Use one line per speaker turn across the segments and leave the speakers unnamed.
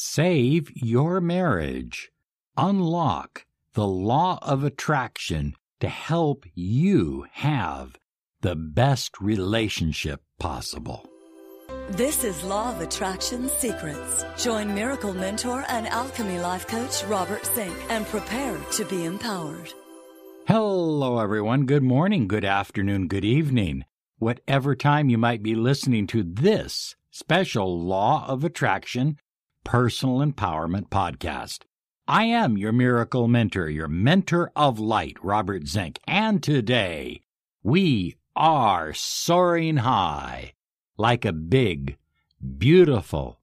Save your marriage. Unlock the law of attraction to help you have the best relationship possible.
This is Law of Attraction Secrets. Join Miracle Mentor and Alchemy Life Coach Robert Zink and prepare to be empowered.
Hello, everyone. Good morning, good afternoon, good evening. Whatever time you might be listening to this special Law of Attraction Personal Empowerment Podcast. I am your miracle mentor, your mentor of light, Robert Zink, and today we are soaring high like a big, beautiful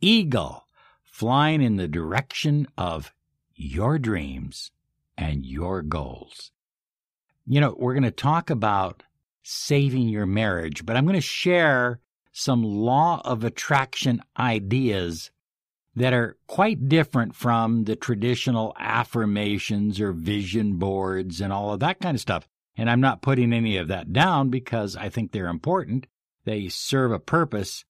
eagle flying in the direction of your dreams and your goals. You know, we're going to talk about saving your marriage, but I'm going to share some law of attraction ideas that are quite different from the traditional affirmations or vision boards and all of that kind of stuff. And I'm not putting any of that down because I think they're important. They serve a purpose.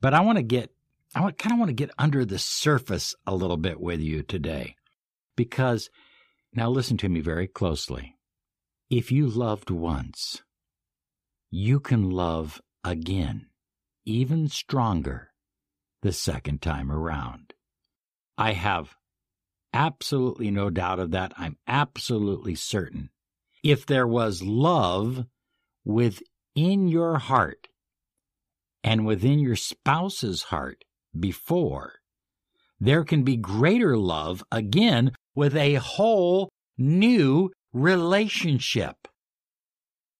But I want to get, I kind of want to get under the surface a little bit with you today because now, listen to me very closely. If you loved once, you can love again, even stronger, the second time around. I have absolutely no doubt of that. I'm absolutely certain. If there was love within your heart and within your spouse's heart before, there can be greater love again with a whole new relationship.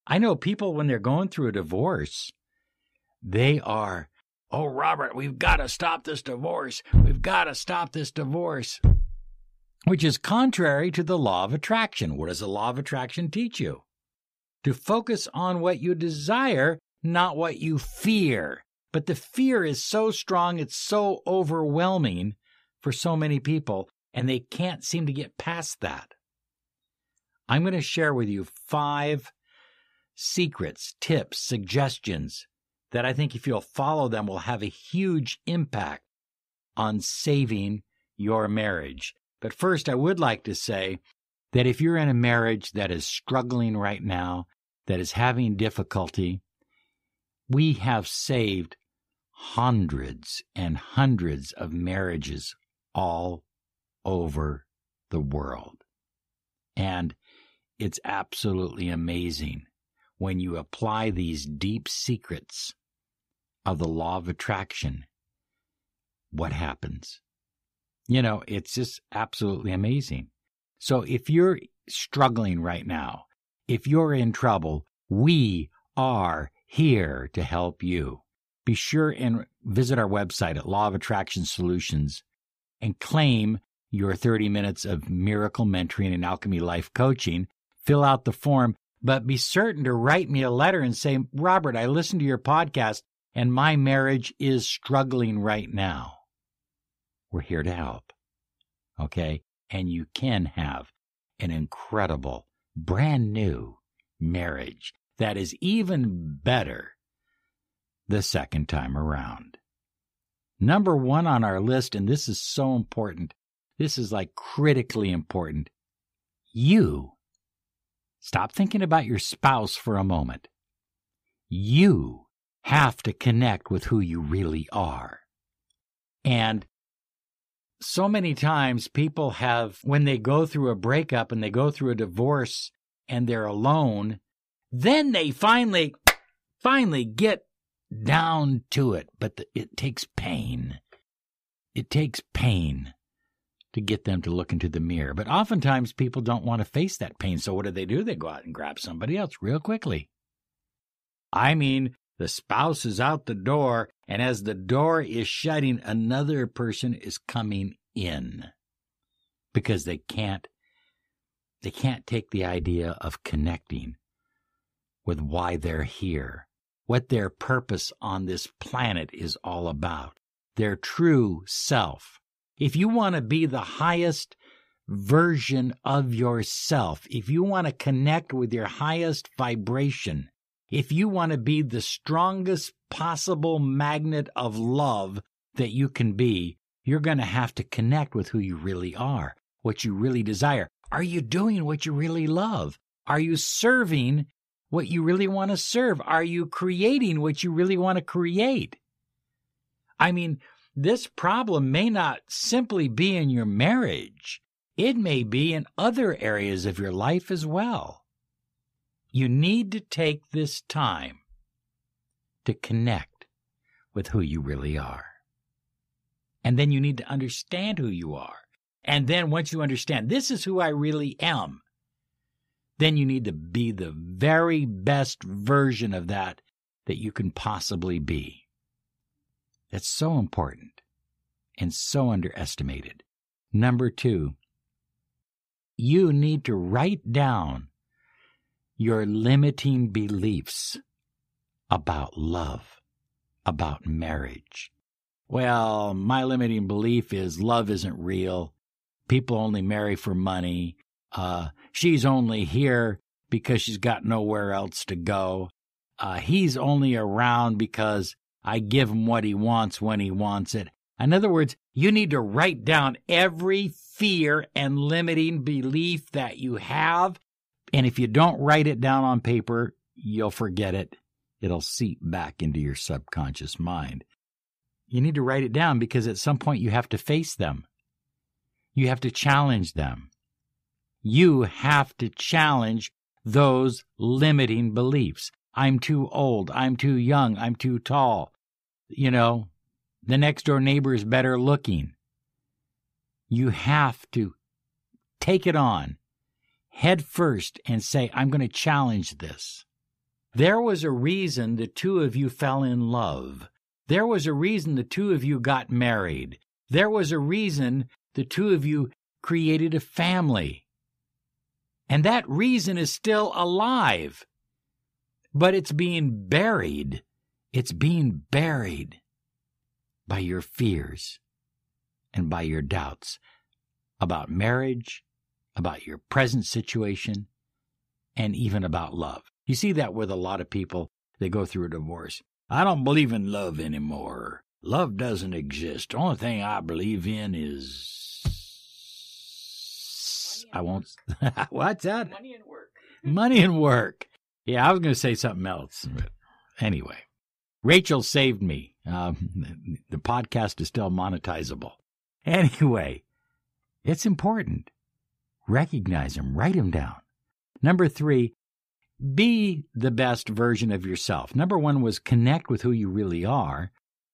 I know people when they're going through a divorce, they are, oh, Robert, we've got to stop this divorce. We've got to stop this divorce, which is contrary to the law of attraction. What does the law of attraction teach you? To focus on what you desire, not what you fear. But the fear is so strong, it's so overwhelming for so many people and they can't seem to get past that. I'm going to share with you five secrets, tips, suggestions that I think if you'll follow them will have a huge impact on saving your marriage. But first, I would like to say that if you're in a marriage that is struggling right now, that is having difficulty, we have saved hundreds and hundreds of marriages all over the world. And it's absolutely amazing when you apply these deep secrets of the law of attraction. What happens? You know, it's just absolutely amazing. So if you're struggling right now, if you're in trouble, we are here to help you. Be sure and visit our website at Law of Attraction Solutions and claim your 30 minutes of miracle mentoring and alchemy life coaching. Fill out the form, but be certain to write me a letter and say, Robert, I listened to your podcast and my marriage is struggling right now. We're here to help. Okay. And you can have an incredible, brand new marriage that is even better the second time around. Number one on our list, and this is so important, this is like critically important. You. Stop thinking about your spouse for a moment. You have to connect with who you really are. And so many times people have, when they go through a breakup and they go through a divorce and they're alone, then they finally, finally get down to it. But the, it takes pain. It takes pain to get them to look into the mirror. But oftentimes people don't want to face that pain. So what do they do? They go out and grab somebody else real quickly. I mean, the spouse is out the door, and as the door is shutting, another person is coming in because they can't they can't take the idea of connecting with why they're here, what their purpose on this planet is all about, their true self. If you want to be the highest version of yourself, if you want to connect with your highest vibration, if you want to be the strongest possible magnet of love that you can be, you're going to have to connect with who you really are, what you really desire. Are you doing what you really love? Are you serving what you really want to serve? Are you creating what you really want to create? I mean, this problem may not simply be in your marriage. It may be in other areas of your life as well. You need to take this time to connect with who you really are. And then you need to understand who you are. And then once you understand, this is who I really am, then you need to be the very best version of that that you can possibly be. That's so important and so underestimated. Number two, you need to write down your limiting beliefs about love, about marriage. Well, my limiting belief is love isn't real. People only marry for money. Uh, she's only here because she's got nowhere else to go. Uh, he's only around because I give him what he wants when he wants it. In other words, you need to write down every fear and limiting belief that you have. And if you don't write it down on paper, you'll forget it. It'll seep back into your subconscious mind. You need to write it down because at some point you have to face them. You have to challenge them. You have to challenge those limiting beliefs. I'm too old. I'm too young. I'm too tall. You know, the next door neighbor is better looking. You have to take it on head first and say, I'm going to challenge this. There was a reason the two of you fell in love. There was a reason the two of you got married. There was a reason the two of you created a family. And that reason is still alive. But it's being buried. It's being buried by your fears and by your doubts about marriage, about your present situation, and even about love. You see that with a lot of people, they go through a divorce. I don't believe in love anymore. Love doesn't exist. The only thing I believe in is. I won't. What's that?
Money and work.
Money and work. Yeah, I was going to say something else. But anyway, Rachel saved me. Um, the podcast is still monetizable. Anyway, it's important. Recognize them, write them down. Number three, be the best version of yourself. Number one was connect with who you really are.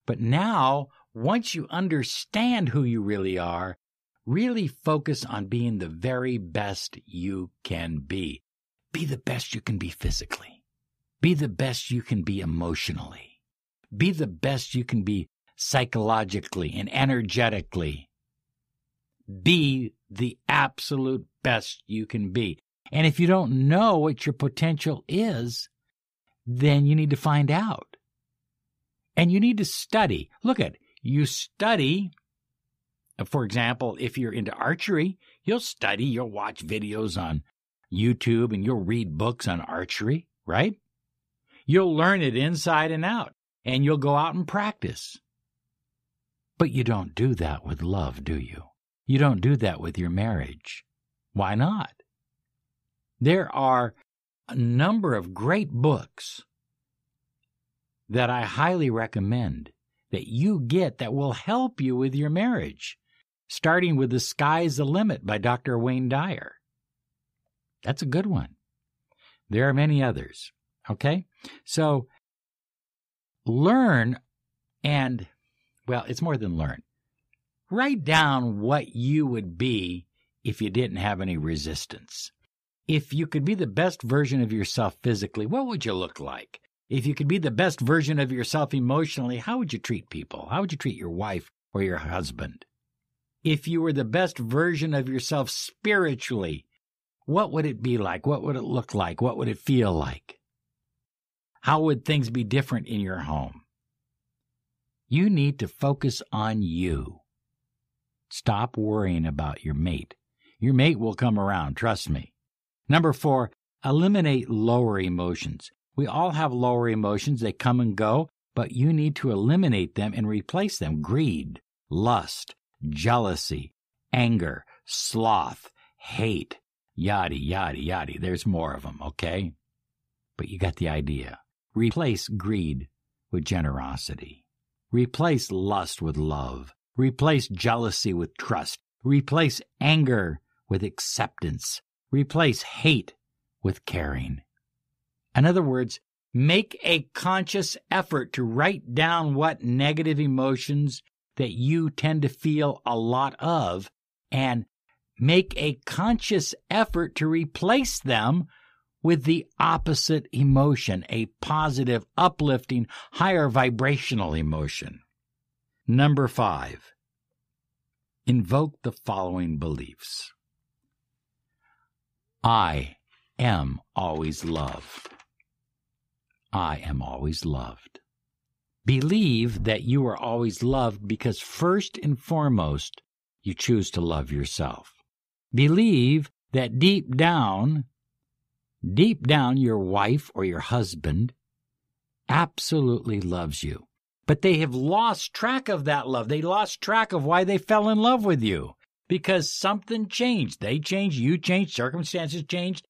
But now, once you understand who you really are, really focus on being the very best you can be. Be the best you can be physically. Be the best you can be emotionally. Be the best you can be psychologically and energetically. Be the absolute best you can be. And if you don't know what your potential is, then you need to find out. And you need to study. Look at you study. For example, if you're into archery, you'll study, you'll watch videos on YouTube and you'll read books on archery, right? You'll learn it inside and out and you'll go out and practice. But you don't do that with love, do you? You don't do that with your marriage. Why not? There are a number of great books that I highly recommend that you get that will help you with your marriage, starting with The Sky's the Limit by Dr. Wayne Dyer. That's a good one. There are many others. Okay? So learn and, well, it's more than learn. Write down what you would be if you didn't have any resistance. If you could be the best version of yourself physically, what would you look like? If you could be the best version of yourself emotionally, how would you treat people? How would you treat your wife or your husband? If you were the best version of yourself spiritually, what would it be like? What would it look like? What would it feel like? How would things be different in your home? You need to focus on you. Stop worrying about your mate. Your mate will come around, trust me. Number four, eliminate lower emotions. We all have lower emotions. They come and go, but you need to eliminate them and replace them. Greed, lust, jealousy, anger, sloth, hate, yada, yada, yada. There's more of them, okay? But you got the idea. Replace greed with generosity. Replace lust with love. Replace jealousy with trust. Replace anger with acceptance. Replace hate with caring. In other words, make a conscious effort to write down what negative emotions that you tend to feel a lot of and make a conscious effort to replace them with the opposite emotion, a positive, uplifting, higher vibrational emotion. Number five, invoke the following beliefs. I am always loved. I am always loved. Believe that you are always loved because first and foremost, you choose to love yourself. Believe that deep down, deep down, your wife or your husband absolutely loves you. But they have lost track of that love. They lost track of why they fell in love with you because something changed. They changed, you changed, circumstances changed,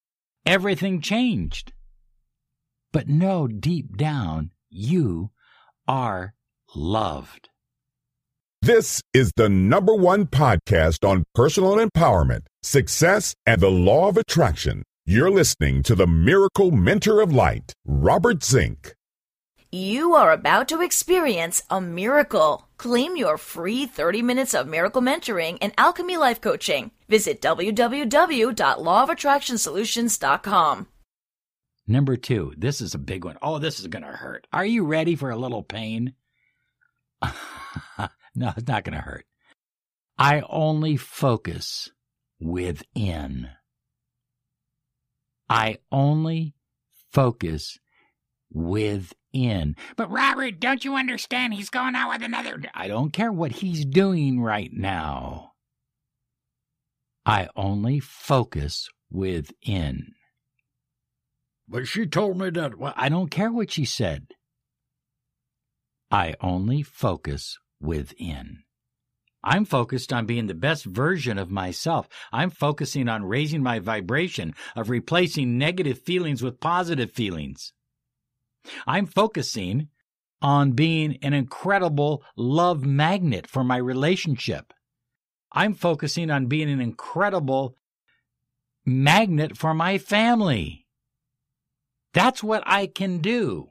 everything changed. But no, deep down, you are loved.
This is the number one podcast on personal empowerment, success, and the law of attraction. You're listening to the Miracle Mentor of Light, Robert Zink.
You are about to experience a miracle. Claim your free 30 minutes of miracle mentoring and alchemy life coaching. Visit www.lawofattractionsolutions.com.
Number two, this is a big one. Oh, this is going to hurt. Are you ready for a little pain? no, it's not going to hurt. I only focus within. I only focus within. But Robert, don't you understand? He's going out with another. I don't care what he's doing right now. I only focus within. But she told me that. Well, I don't care what she said. I only focus within. I'm focused on being the best version of myself. I'm focusing on raising my vibration, of replacing negative feelings with positive feelings. I'm focusing on being an incredible love magnet for my relationship. I'm focusing on being an incredible magnet for my family. That's what I can do.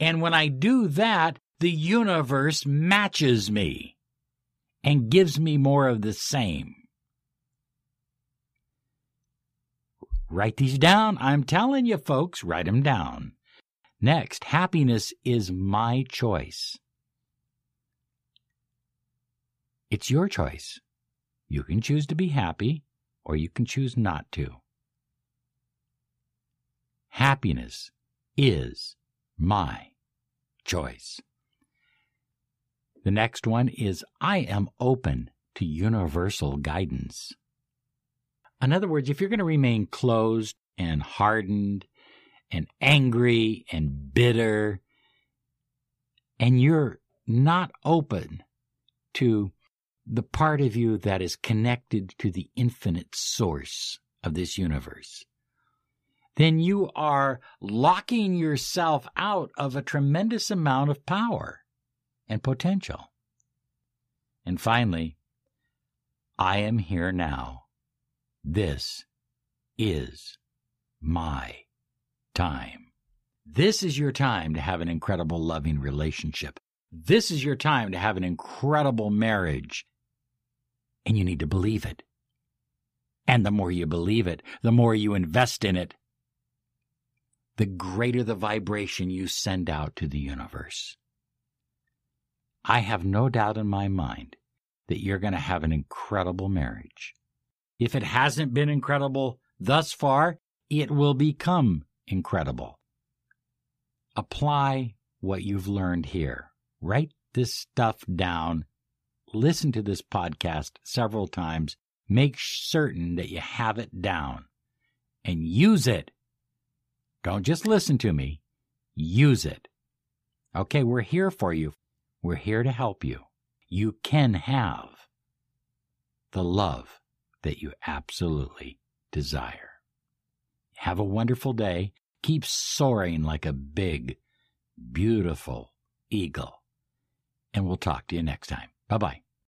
And when I do that, the universe matches me and gives me more of the same. Write these down. I'm telling you, folks, write them down. Next, happiness is my choice. It's your choice. You can choose to be happy or you can choose not to. Happiness is my choice. The next one is I am open to universal guidance. In other words, if you're going to remain closed and hardened and angry and bitter, and you're not open to the part of you that is connected to the infinite source of this universe, then you are locking yourself out of a tremendous amount of power and potential. And finally, I am here now. This is my time. This is your time to have an incredible loving relationship. This is your time to have an incredible marriage. And you need to believe it. And the more you believe it, the more you invest in it, the greater the vibration you send out to the universe. I have no doubt in my mind that you're going to have an incredible marriage. If it hasn't been incredible thus far, it will become incredible. Apply what you've learned here. Write this stuff down. Listen to this podcast several times. Make certain that you have it down and use it. Don't just listen to me, use it. Okay, we're here for you. We're here to help you. you can have the love that you absolutely desire. Have a wonderful day. Keep soaring like a big, beautiful eagle. And we'll talk to you next time. Bye bye.